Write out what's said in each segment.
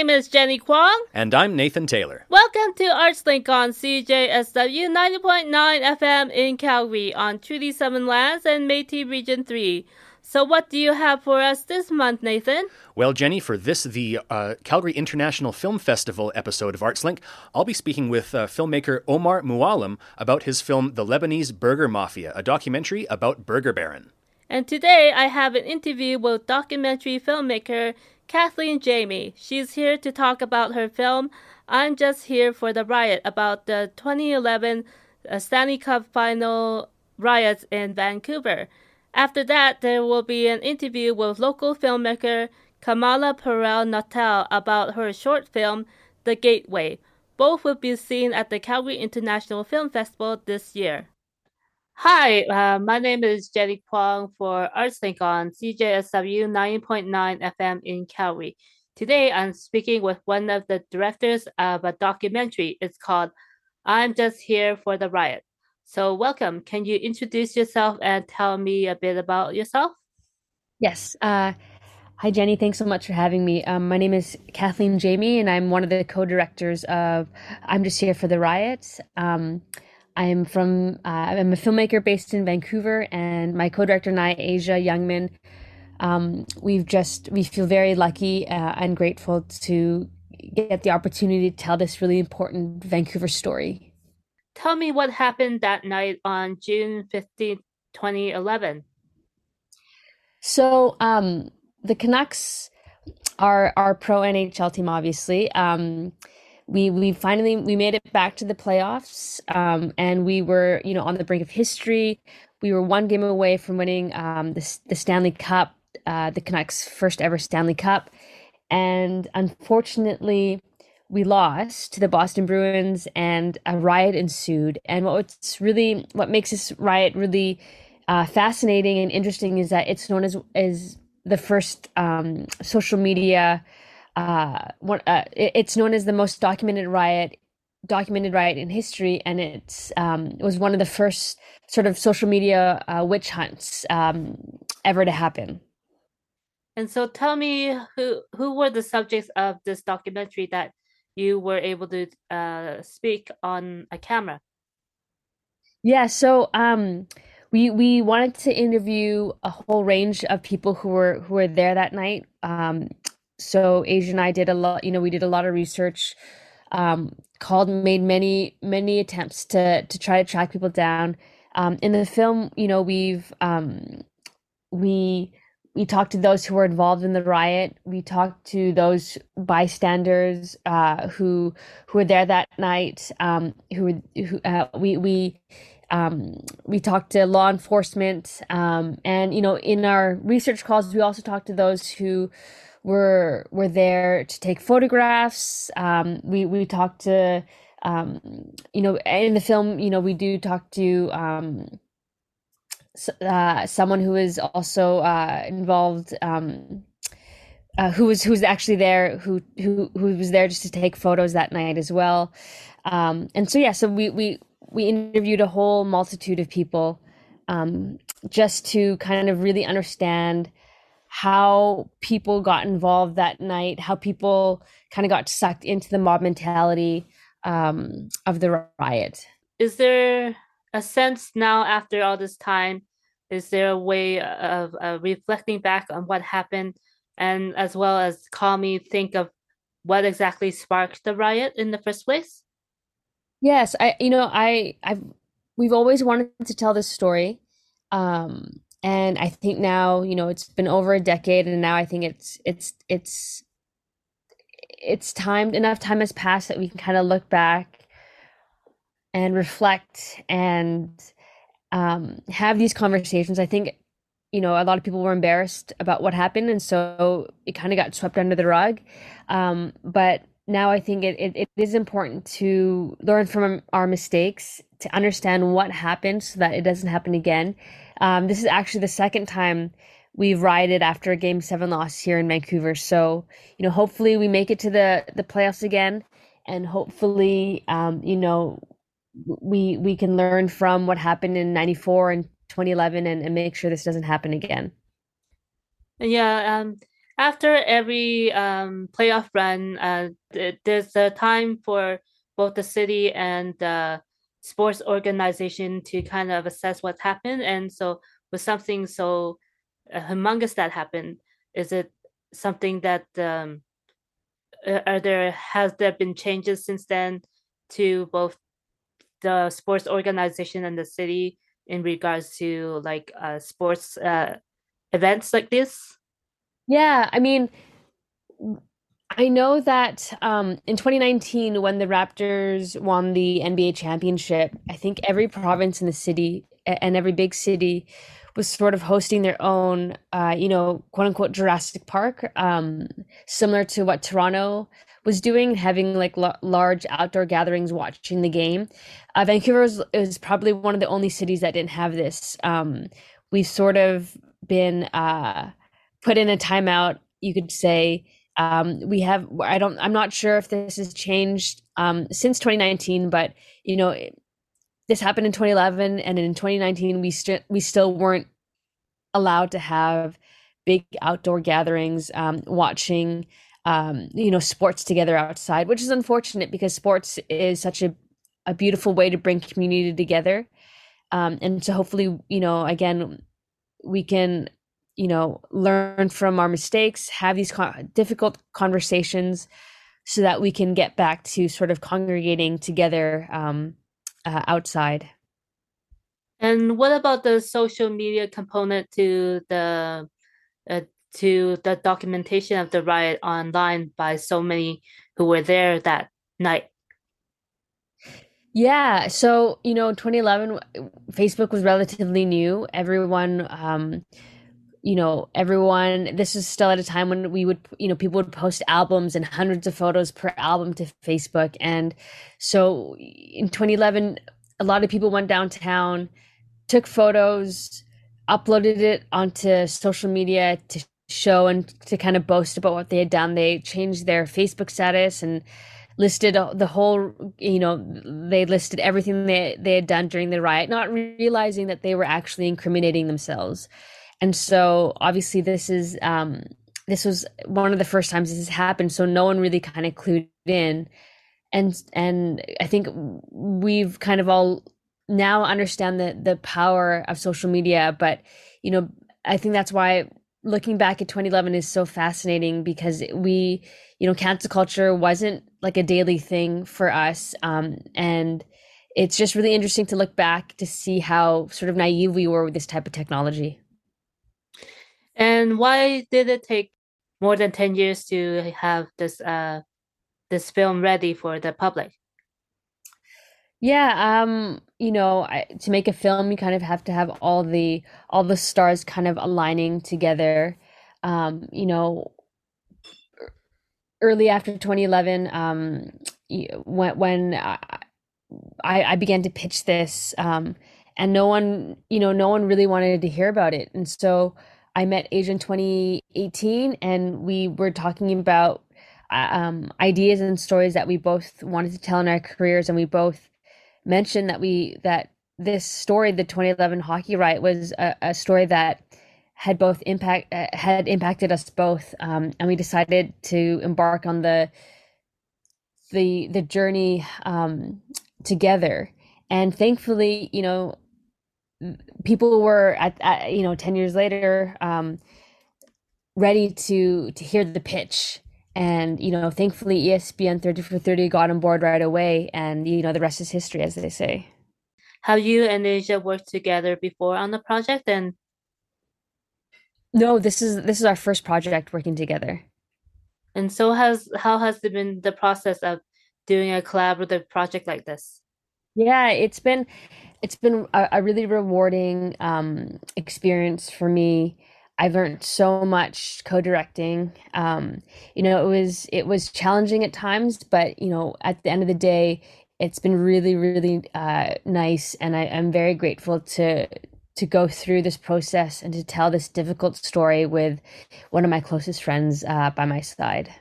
name is Jenny Kwong. And I'm Nathan Taylor. Welcome to ArtsLink on CJSW 90.9 FM in Calgary on Treaty 7 lands and Métis Region 3. So, what do you have for us this month, Nathan? Well, Jenny, for this, the uh, Calgary International Film Festival episode of ArtsLink, I'll be speaking with uh, filmmaker Omar Mouallem about his film The Lebanese Burger Mafia, a documentary about Burger Baron. And today I have an interview with documentary filmmaker Kathleen Jayme. She's here to talk about her film I'm Just Here for the Riot about the 2011 uh, Stanley Cup final riots in Vancouver. After that, there will be an interview with local filmmaker Kamala Parel-Nuttall about her short film, The Gateway. Both will be seen at the Calgary International Film Festival this year. Hi, uh, my name is Jenny Kwong for ArtsLink on CJSW 90.9 FM in Calgary. Today, I'm speaking with one of the directors of a documentary. It's called I'm Just Here for the Riot. So, welcome. Can you introduce yourself and tell me a bit about yourself? Yes. Uh, hi, Jenny. Thanks so much for having me. Um, my name is Kathleen Jayme, and I'm one of the co directors of I'm Just Here for the Riot. Um, I'm from, uh, I'm a filmmaker based in Vancouver, and my co director and I, Asia Youngman, um, we've just, we feel very lucky uh, and grateful to get the opportunity to tell this really important Vancouver story tell me what happened that night on June 15, 2011. So, um, the Canucks are our pro NHL team, obviously. Um, we we finally we made it back to the playoffs, um, and we were you know on the brink of history. We were one game away from winning um, the the Stanley Cup, uh, the Canucks' first ever Stanley Cup, and unfortunately, we lost to the Boston Bruins and a riot ensued. And what's really what makes this riot really uh, fascinating and interesting is that it's known as as the first um, social media. Uh, one, uh, it's known as the most documented riot documented riot in history, and it's um, it was one of the first sort of social media uh, witch hunts um, ever to happen. And so, tell me who who were the subjects of this documentary that you were able to uh, speak on a camera. Yeah, so um, we we wanted to interview a whole range of people who were who were there that night. Um, so Asia and I did a lot. You know, we did a lot of research. Um, called, made many many attempts to to try to track people down. Um, in the film, you know, we've um, we we talked to those who were involved in the riot. We talked to those bystanders uh, who who were there that night. Um, who who uh, we we um, we talked to law enforcement, um, and you know, in our research calls, we also talked to those who were were there to take photographs. Um, we we talked to um, you know in the film, you know, we do talk to um, uh, someone who is also uh, involved, um, uh, who was who was actually there, who who who was there just to take photos that night as well. Um, and so yeah, so we we we interviewed a whole multitude of people um, just to kind of really understand how people got involved that night, how people kind of got sucked into the mob mentality um, of the riot. Is there a sense now after all this time is there a way of uh, reflecting back on what happened and as well as call me think of what exactly sparked the riot in the first place yes i you know i i've we've always wanted to tell this story um and i think now you know it's been over a decade and now i think it's it's it's it's time enough time has passed that we can kind of look back and reflect and um, have these conversations. I think, you know, a lot of people were embarrassed about what happened, and so it kind of got swept under the rug. Um, but now I think it, it, it is important to learn from our mistakes, to understand what happened so that it doesn't happen again. Um, this is actually the second time we've rioted after a game seven loss here in Vancouver. So, you know, hopefully we make it to the, the playoffs again. And hopefully, um, you know, we we can learn from what happened in 94 and 2011 and, and make sure this doesn't happen again Yeah, um, after every um, playoff run, uh, there's a time for both the city and the sports organization to kind of assess what's happened. And so, with something so uh, humongous that happened, is it something that um, are there has there been changes since then to both the sports organization and the city in regards to like uh, sports uh, events like this? Yeah, I mean, I know that um, in 2019, when the Raptors won the NBA championship, I think every province in the city and every big city was sort of hosting their own, uh, you know, quote unquote Jurassic Park, um, similar to what Toronto was doing, having like l- large outdoor gatherings watching the game. Uh, Vancouver is, is, probably one of the only cities that didn't have this. Um, we've sort of been uh, put in a timeout, you could say. Um, we have, I don't, I'm not sure if this has changed um, since 2019, but you know, this happened in 2011, and in 2019, we still we still weren't allowed to have big outdoor gatherings, um, watching um, you know, sports together outside, which is unfortunate because sports is such a, a beautiful way to bring community together. Um, and so hopefully, you know, again, we can, you know, learn from our mistakes, have these con- difficult conversations so that we can get back to sort of congregating together um, uh, outside. And what about the social media component to the uh, to the documentation of the riot online by so many who were there that night? Yeah, so you know, 2011, Facebook was relatively new. Everyone, um, you know, everyone. This is still at a time when we would, you know, people would post albums and hundreds of photos per album to Facebook, and so in 2011, a lot of people went downtown, took photos, uploaded it onto social media to show and to kind of boast about what they had done. They changed their Facebook status and listed the whole, you know, they listed everything they, they had done during the riot, not realizing that they were actually incriminating themselves. And so obviously this is, um, this was one of the first times this has happened. So no one really kind of clued in. And, and I think we've kind of all now understand the, the power of social media, but, you know, I think that's why looking back at 2011 is so fascinating because we, you know, cancel culture wasn't like a daily thing for us. Um, and it's just really interesting to look back to see how sort of naive we were with this type of technology. And why did it take more than 10 years to have this uh, this film ready for the public? Yeah, um, you know, I, to make a film, you kind of have to have all the all the stars kind of aligning together. Um, you know, early after 2011, um, when when I, I began to pitch this, um, and no one, you know, no one really wanted to hear about it, and so I met Asia in 2018, and we were talking about uh, um, ideas and stories that we both wanted to tell in our careers, and we both mentioned that we that this story, the 2011 hockey riot, was a, a story that had both impact uh, had impacted us both, um, and we decided to embark on the the the journey um, together. And thankfully, you know, people were at, at you know 10 years later um, ready to to hear the pitch and, you know, thankfully ESPN 30 for 30 got on board right away. And, you know, the rest is history, as they say. Have you and Asia worked together before on the project? And no, this is this is our first project working together. And so has how has it been the process of doing a collaborative project like this? Yeah, it's been it's been a, a really rewarding um, experience for me. I've learned so much co-directing. Um, you know, it was it was challenging at times, but you know, at the end of the day, it's been really, really uh, nice, and I, am very grateful to to go through this process and to tell this difficult story with one of my closest friends uh, by my side.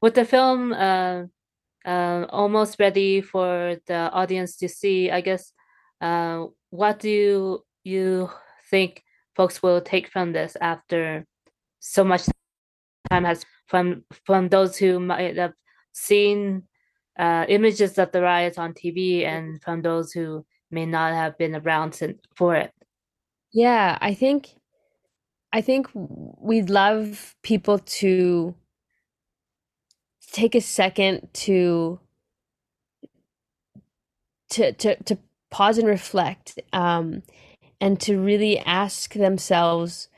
With the film uh, uh almost ready for the audience to see, I guess, uh, what do you think? folks will take from this after so much time has from from those who might have seen uh, images of the riots on TV and from those who may not have been around for it. Yeah, I think I think we'd love people to take a second to to to to pause and reflect um, and to really ask themselves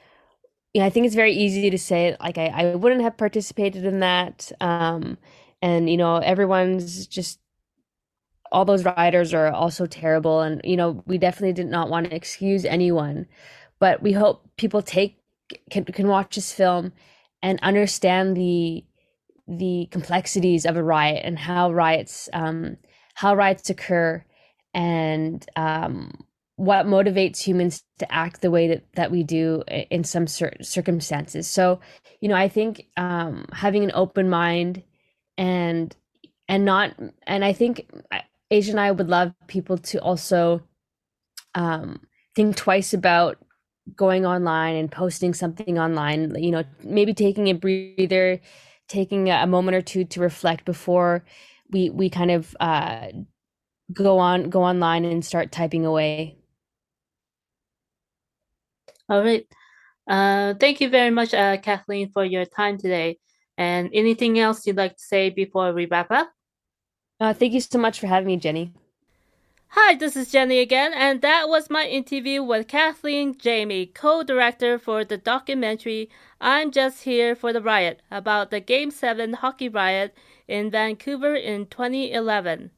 you know, I think it's very easy to say like I, I wouldn't have participated in that um, and you know everyone's just all those riders are also terrible and you know we definitely did not want to excuse anyone but we hope people take can, can watch this film and understand the the complexities of a riot and how riots um, how riots occur and um, what motivates humans to act the way that, that we do in some cir- circumstances. So you know i think um, having an open mind and and not and i think asia and i would love people to also um, think twice about going online and posting something online you know maybe taking a breather taking a moment or two to reflect before we we kind of uh, go on go online and start typing away. All right. Uh, thank you very much uh, kathleen for your time today. And anything else you'd like to say before we wrap up? Uh, thank you so much for having me jenny. Hi, this is Jenny again, and that was my interview with Kathleen Jayme, co director for the documentary I'm Just Here for the Riot about the Game 7 hockey riot in Vancouver in 2011.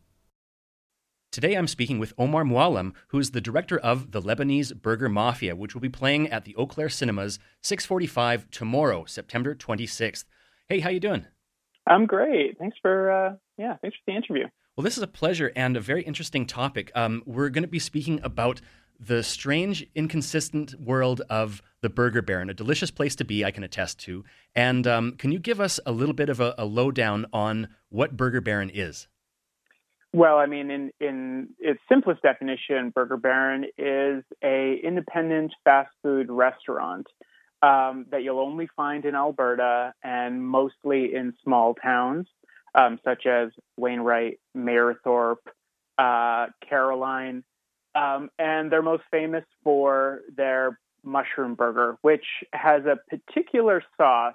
Today I'm speaking with Omar Mouallem, who is the director of The Lebanese Burger Mafia, which will be playing at the Eau Claire Cinemas 6:45 tomorrow, September 26th. Hey, how you doing? I'm great. Thanks for uh, yeah, thanks for the interview. Well, this is a pleasure and a very interesting topic. Um, we're going to be speaking about the strange, inconsistent world of the Burger Baron, a delicious place to be, I can attest to. And um, can you give us a little bit of a, a, lowdown on what Burger Baron is? Well, I mean, in, in its simplest definition, Burger Baron is a independent fast food restaurant um, that you'll only find in Alberta and mostly in small towns um, such as Wainwright, Mayerthorpe, uh, Caroline, um, and they're most famous for their mushroom burger, which has a particular sauce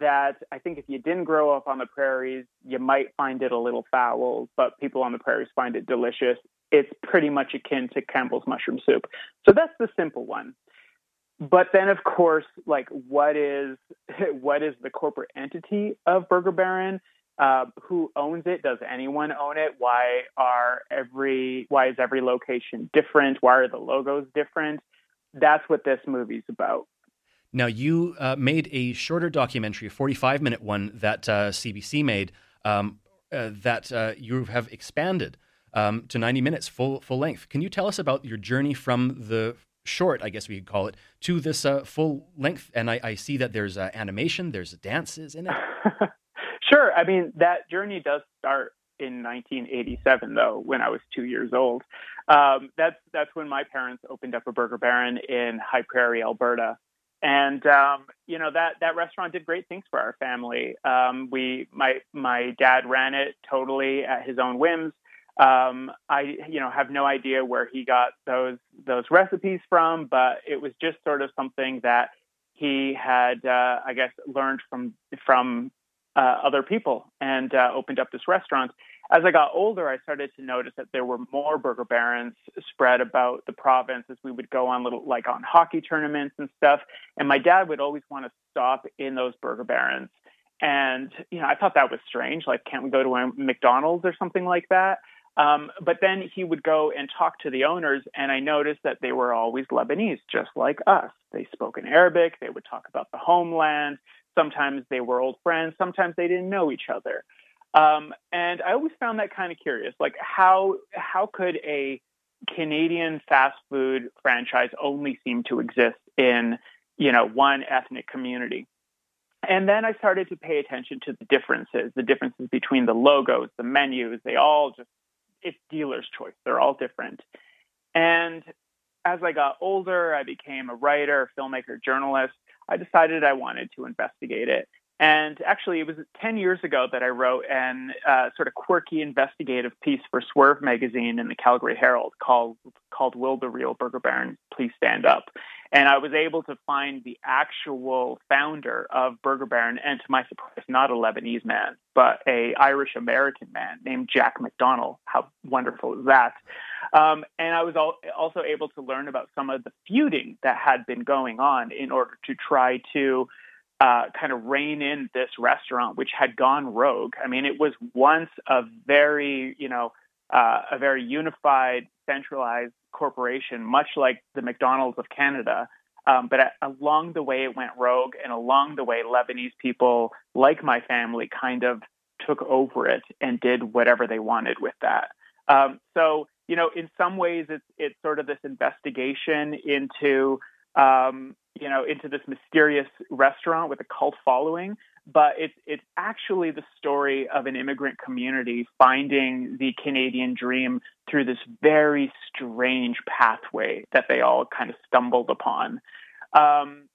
that I think if you didn't grow up on the prairies, you might find it a little foul, but people on the prairies find it delicious. It's pretty much akin to Campbell's mushroom soup. So that's the simple one. But then, of course, like what is what is the corporate entity of Burger Baron? Uh, who owns it? Does anyone own it? Why are every why is every location different? Why are the logos different? That's what this movie's about. Now, you uh, made a shorter documentary, a 45 minute one that uh, CBC made, um, uh, that uh, you have expanded um, to 90 minutes, full, full length. Can you tell us about your journey from the short, I guess we could call it, to this uh, full length? And I, I, see that there's animation, there's dances in it. Sure. I mean, that journey does start in 1987, though, when I was two years old. Um, that's that's when my parents opened up a Burger Baron in High Prairie, Alberta, and um, you know that that restaurant did great things for our family. Um, we my my dad ran it totally at his own whims. Um, I you know have no idea where he got those those recipes from, but it was just sort of something that he had uh, I guess learned from from uh, other people and uh, opened up this restaurant. As I got older, I started to notice that there were more burger barons spread about the province as we would go on little, like on hockey tournaments and stuff. And my dad would always want to stop in those burger barons. And, you know, I thought that was strange. Like, can't we go to a McDonald's or something like that? Um, but then he would go and talk to the owners, and I noticed that they were always Lebanese, just like us. They spoke in Arabic. They would talk about the homeland. Sometimes they were old friends. Sometimes they didn't know each other. Um, and I always found that kind of curious. Like how how could a Canadian fast food franchise only seem to exist in you know one ethnic community? And then I started to pay attention to the differences, the differences between the logos, the menus. They all just it's dealer's choice. They're all different. And as I got older, I became a writer, filmmaker, journalist. I decided I wanted to investigate it. And actually, it was 10 years ago that I wrote an uh, sort of quirky investigative piece for Swerve magazine in the Calgary Herald called, called Will the Real Burger Baron Please Stand Up? And I was able to find the actual founder of Burger Baron, and to my surprise, not a Lebanese man, but a Irish American man named Jack McDonald. How wonderful is that? Um, and I was al- also able to learn about some of the feuding that had been going on in order to try to uh, kind of rein in this restaurant, which had gone rogue. I mean, it was once a very, you know, uh, a very unified, centralized corporation, much like the McDonald's of Canada. Um, but along the way, it went rogue, and along the way, Lebanese people, like my family, kind of took over it and did whatever they wanted with that. Um, so, you know, in some ways, it's it's sort of this investigation into um, you know, into this mysterious restaurant with a cult following. But it's it's actually the story of an immigrant community finding the Canadian dream through this very strange pathway that they all kind of stumbled upon. Um,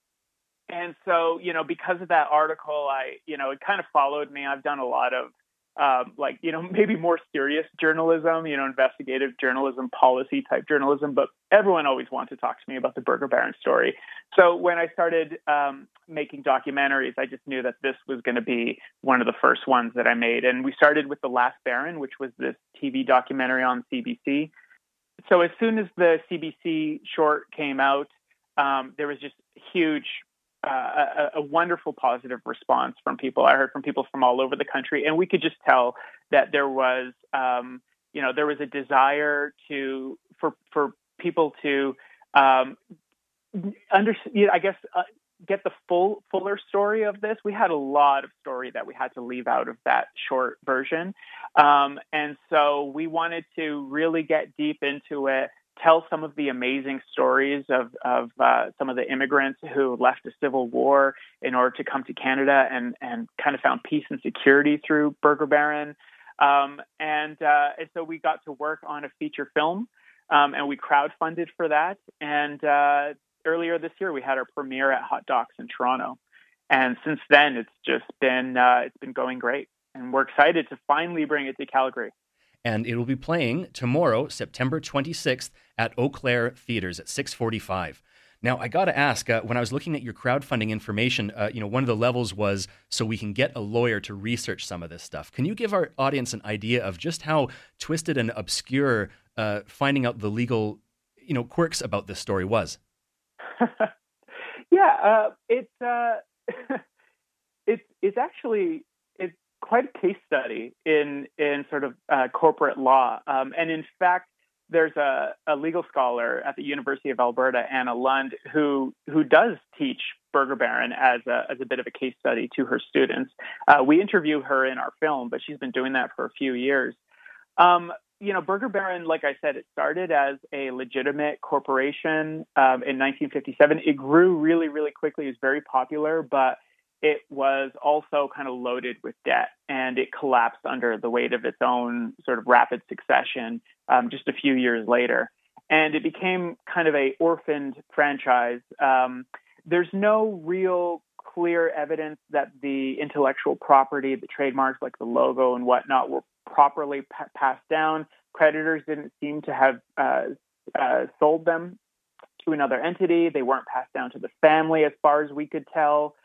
and so, you know, because of that article, I, you know, it kind of followed me. I've done a lot of um, like you know maybe more serious journalism, you know, investigative journalism, policy type journalism. But everyone always wanted to talk to me about the Burger Baron story. So when I started um, making documentaries, I just knew that this was going to be one of the first ones that I made. And we started with the Last Baron, which was this TV documentary on CBC. So as soon as the CBC short came out, um, there was just huge uh, a, a, wonderful positive response from people. I heard from people from all over the country, and we could just tell that there was, um, you know, there was a desire to for for people to um, understand. You know, I guess uh, get the full fuller story of this. We had a lot of story that we had to leave out of that short version, um, and so we wanted to really get deep into it tell some of the amazing stories of, of uh, some of the immigrants who left the Civil War in order to come to Canada and, and kind of found peace and security through Burger Baron. Um, and, uh, and so we got to work on a feature film um, and we crowdfunded for that. And uh, earlier this year, we had our premiere at Hot Docs in Toronto. And since then, it's just been uh, it's been going great, and we're excited to finally bring it to Calgary and it will be playing tomorrow, September 26th at Eau Claire Theaters at 645. Now, I got to ask, uh, when I was looking at your crowdfunding information, uh, you know, one of the levels was so we can get a lawyer to research some of this stuff. Can you give our audience an idea of just how twisted and obscure uh, finding out the legal, you know, quirks about this story was? yeah, uh, it's uh, it's it's actually quite a case study in in sort of uh, corporate law. Um, and in fact, there's a, a, legal scholar at the University of Alberta, Anna Lund, who who does teach Burger Baron as a as a bit of a case study to her students. Uh, we interview her in our film, but she's been doing that for a few years. Um, you know, Burger Baron, like I said, it started as a legitimate corporation um, in 1957. It grew really, really quickly. It was very popular, but it was also kind of loaded with debt and it collapsed under the weight of its own sort of rapid succession um, just a few years later. And it became kind of a orphaned franchise. Um, there's no real clear evidence that the intellectual property, the trademarks like the logo and whatnot, were properly pa- passed down. Creditors didn't seem to have uh, uh, sold them to another entity. They weren't passed down to the family, as far as we could tell.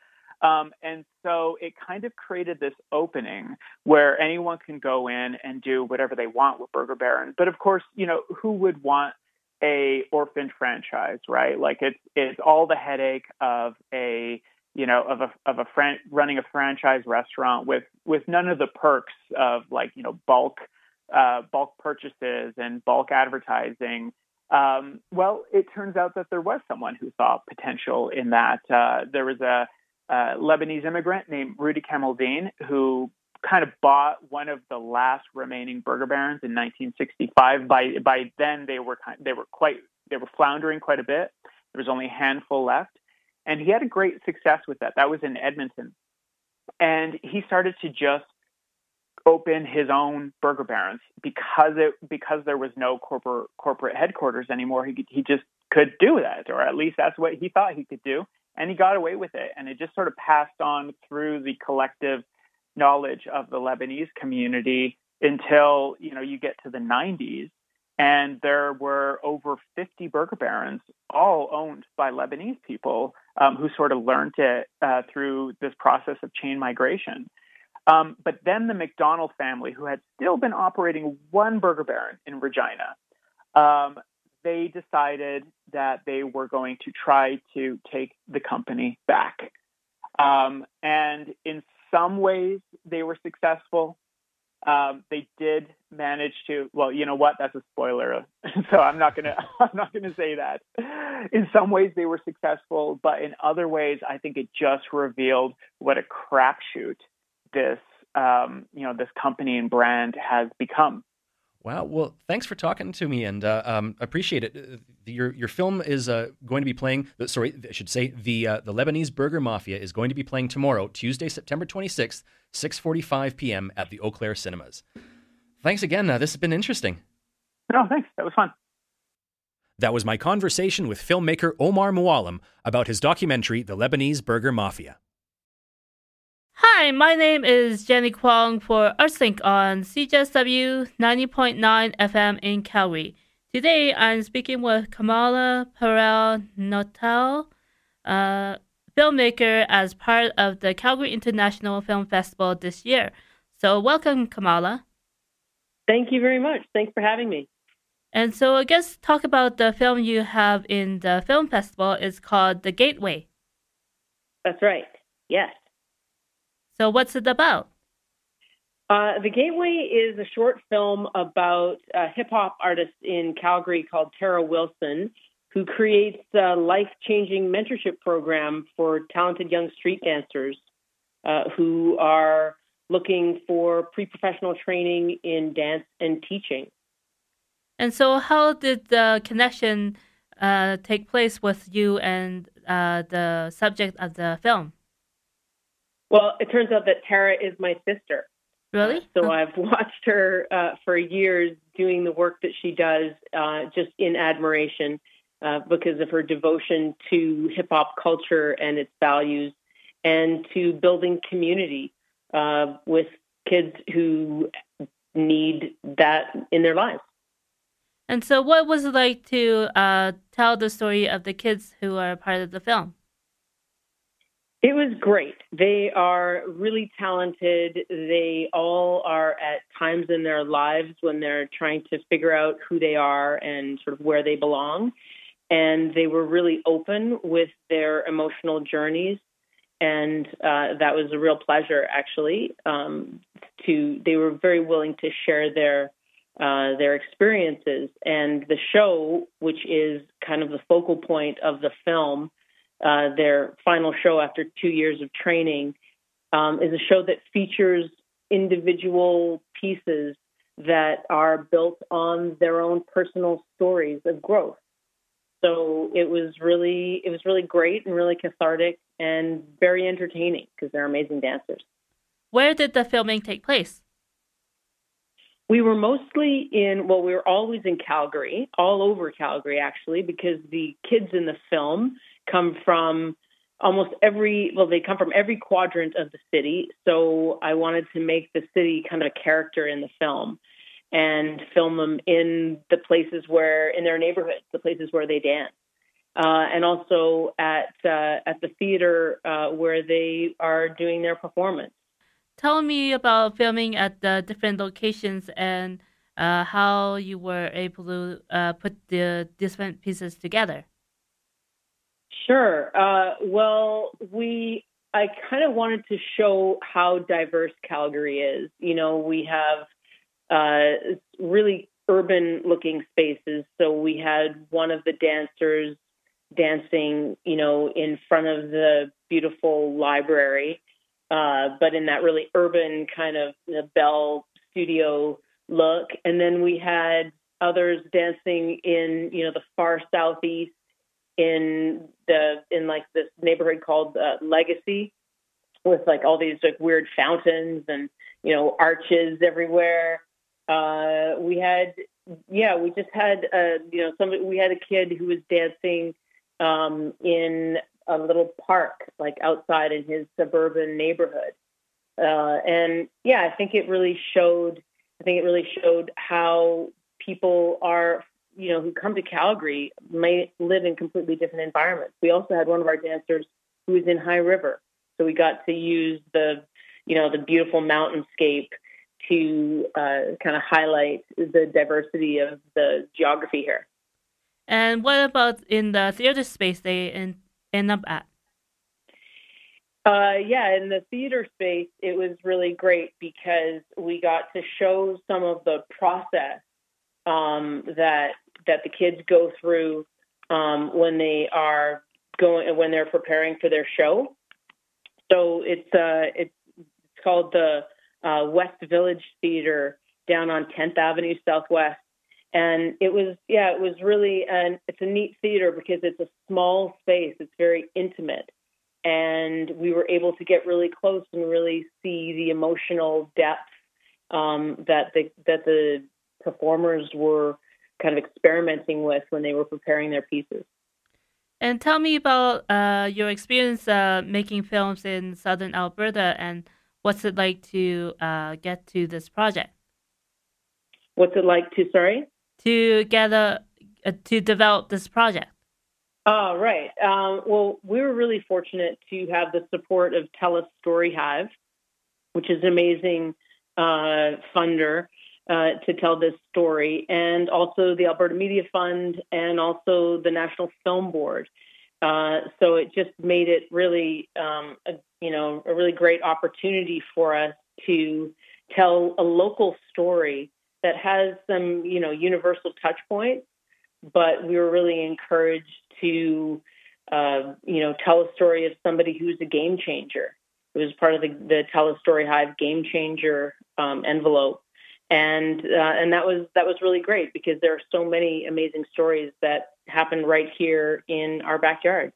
Um, and so it kind of created this opening where anyone can go in and do whatever they want with Burger Baron. But of course, you know, who would want a orphaned franchise, right? Like it's it's all the headache of a you know of a of a fran- running a franchise restaurant with with none of the perks of like you know bulk uh, bulk purchases and bulk advertising. Um, well, it turns out that there was someone who saw potential in that. Uh, there was a uh, Lebanese immigrant named Rudy Kamaldeen, who kind of bought one of the last remaining Burger Barons in 1965. By by then, they were kind, they were quite they were floundering quite a bit. There was only a handful left, and he had a great success with that. That was in Edmonton, and he started to just open his own Burger Barons because it because there was no corporate corporate headquarters anymore. He he just could do that, or at least that's what he thought he could do and he got away with it. And it just sort of passed on through the collective knowledge of the Lebanese community until you know you get to the 90s and there were over 50 burger barons, all owned by Lebanese people um, who sort of learned it uh, through this process of chain migration. Um, but then the McDonald family, who had still been operating one burger baron in Regina, um, they decided that they were going to try to take the company back. Um, and in some ways, they were successful. Um, they did manage to. Well, you know what? That's a spoiler, so I'm not gonna. I'm not gonna say that. In some ways, they were successful, but in other ways, I think it just revealed what a crapshoot this, um, you know, this company and brand has become. Wow. Well, thanks for talking to me, and uh, um, appreciate it. Uh, your your film is uh, going to be playing. Sorry, I should say the uh, the Lebanese Burger Mafia is going to be playing tomorrow, Tuesday, September 26th, 6:45 p.m. at the Eau Claire Cinemas. Thanks again. Uh, this has been interesting. No, thanks. That was fun. That was my conversation with filmmaker Omar Mouallem about his documentary, The Lebanese Burger Mafia. Hi, my name is Jenny Kwong for Artslink on CJSW 90.9 FM in Calgary. Today I'm speaking with Kamala Perel Notel, a filmmaker as part of the Calgary International Film Festival this year. So, welcome, Kamala. Thank you very much. Thanks for having me. And so, I guess talk about the film you have in the film festival. It's called The Gateway. That's right. Yes. So, what's it about? Uh, the Gateway is a short film about a hip hop artist in Calgary called Tara Wilson, who creates a life changing mentorship program for talented young street dancers uh, who are looking for pre professional training in dance and teaching. And so, how did the connection uh, take place with you and uh, the subject of the film? Well, it turns out that Tara is my sister. Really? So I've watched her uh, for years doing the work that she does, uh, just in admiration uh, because of her devotion to hip hop culture and its values, and to building community uh, with kids who need that in their lives. And so, what was it like to uh, tell the story of the kids who are part of the film? It was great. They are really talented. They all are at times in their lives when they're trying to figure out who they are and sort of where they belong. And they were really open with their emotional journeys. And uh, that was a real pleasure, actually. Um, to they were very willing to share their uh, their experiences. And the show, which is kind of the focal point of the film, uh, their final show after two years of training, um, is a show that features individual pieces that are built on their own personal stories of growth. So it was really it was really great and really cathartic and very entertaining because they're amazing dancers. Where did the filming take place? We were mostly in, well, we were always in Calgary, all over Calgary, actually, because the kids in the film come from almost every well they come from every quadrant of the city. So i wanted to make the city kind of a character in the film and film them in the places where in their neighborhoods the places where they dance. Uh, and also at uh, at the theater uh, where they are doing their performance. Tell me about filming at the different locations and uh, how you were able to uh, put the different pieces together Sure. Uh, well, we I kind of wanted to show how diverse Calgary is. You know, we have uh, really urban looking spaces. So we had one of the dancers dancing, you know, in front of the beautiful library, uh, but in that really urban kind of the Bell Studio look. And then we had others dancing in, you know, the far southeast in the in like this neighborhood called uh, Legacy, with like all these like weird fountains and you know arches everywhere. Uh, we had yeah, we just had uh, you know some we had a kid who was dancing um, in a little park like outside in his suburban neighborhood. Uh, and yeah, I think it really showed. I think it really showed how people are, you know, who come to Calgary may live in completely different environments. We also had one of our dancers who was in High River, so we got to use the, you know, the beautiful mountainscape to uh, kind of highlight the diversity of the geography here. And what about in the theater space they end, end up at? Uh, yeah, in the theater space, it was really great because we got to show some of the process um, that that the kids go through um, when they are going when they're preparing for their show. So it's uh, it's, called the uh, West Village Theater down on 10th Avenue Southwest, and it was yeah, it was really and it's a neat theater because it's a small space. It's very intimate and we were able to get really close and really see the emotional depth um, that the that the performers were kind of experimenting with when they were preparing their pieces. And tell me about uh, your experience uh, making films in southern Alberta, and what's it like to uh, get to this project? What's it like to sorry to get a to develop this project? Oh, right. Um, well, we were really fortunate to have the support of TELUS Story Hive, which is an amazing uh, funder uh, to tell this story, and also the Alberta Media Fund and also the National Film Board. Uh, so it just made it really, um, a, you know, a really great opportunity for us to tell a local story that has some, you know, universal touch points but we were really encouraged to, uh, you know, tell a story of somebody who's a game changer. It was part of the, the TELUS Story Hive game changer um, envelope, and uh, and that was that was really great because there are so many amazing stories that happen right here in our backyard.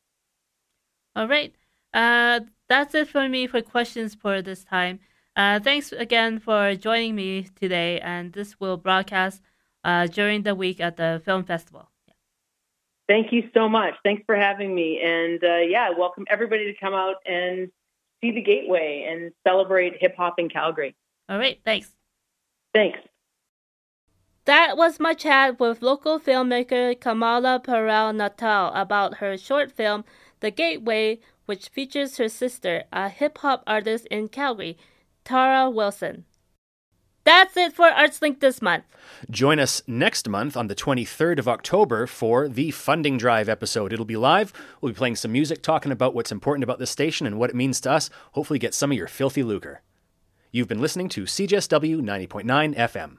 All right, uh, that's it for me for questions for this time. Uh, thanks again for joining me today, and this will broadcast uh, during the week at the film festival. Thank you so much. Thanks for having me. And uh, yeah, welcome everybody to come out and see the Gateway and celebrate hip hop in Calgary. All right. Thanks. Thanks. That was my chat with local filmmaker Kamala Parel-Nuttall about her short film, The Gateway, which features her sister, a hip hop artist in Calgary, Tara Wilson. That's it for ArtsLink this month. Join us next month on the 23rd of October for the Funding Drive episode. It'll be live. We'll be playing some music, talking about what's important about this station and what it means to us. Hopefully, get some of your filthy lucre. You've been listening to CJSW 90.9 FM.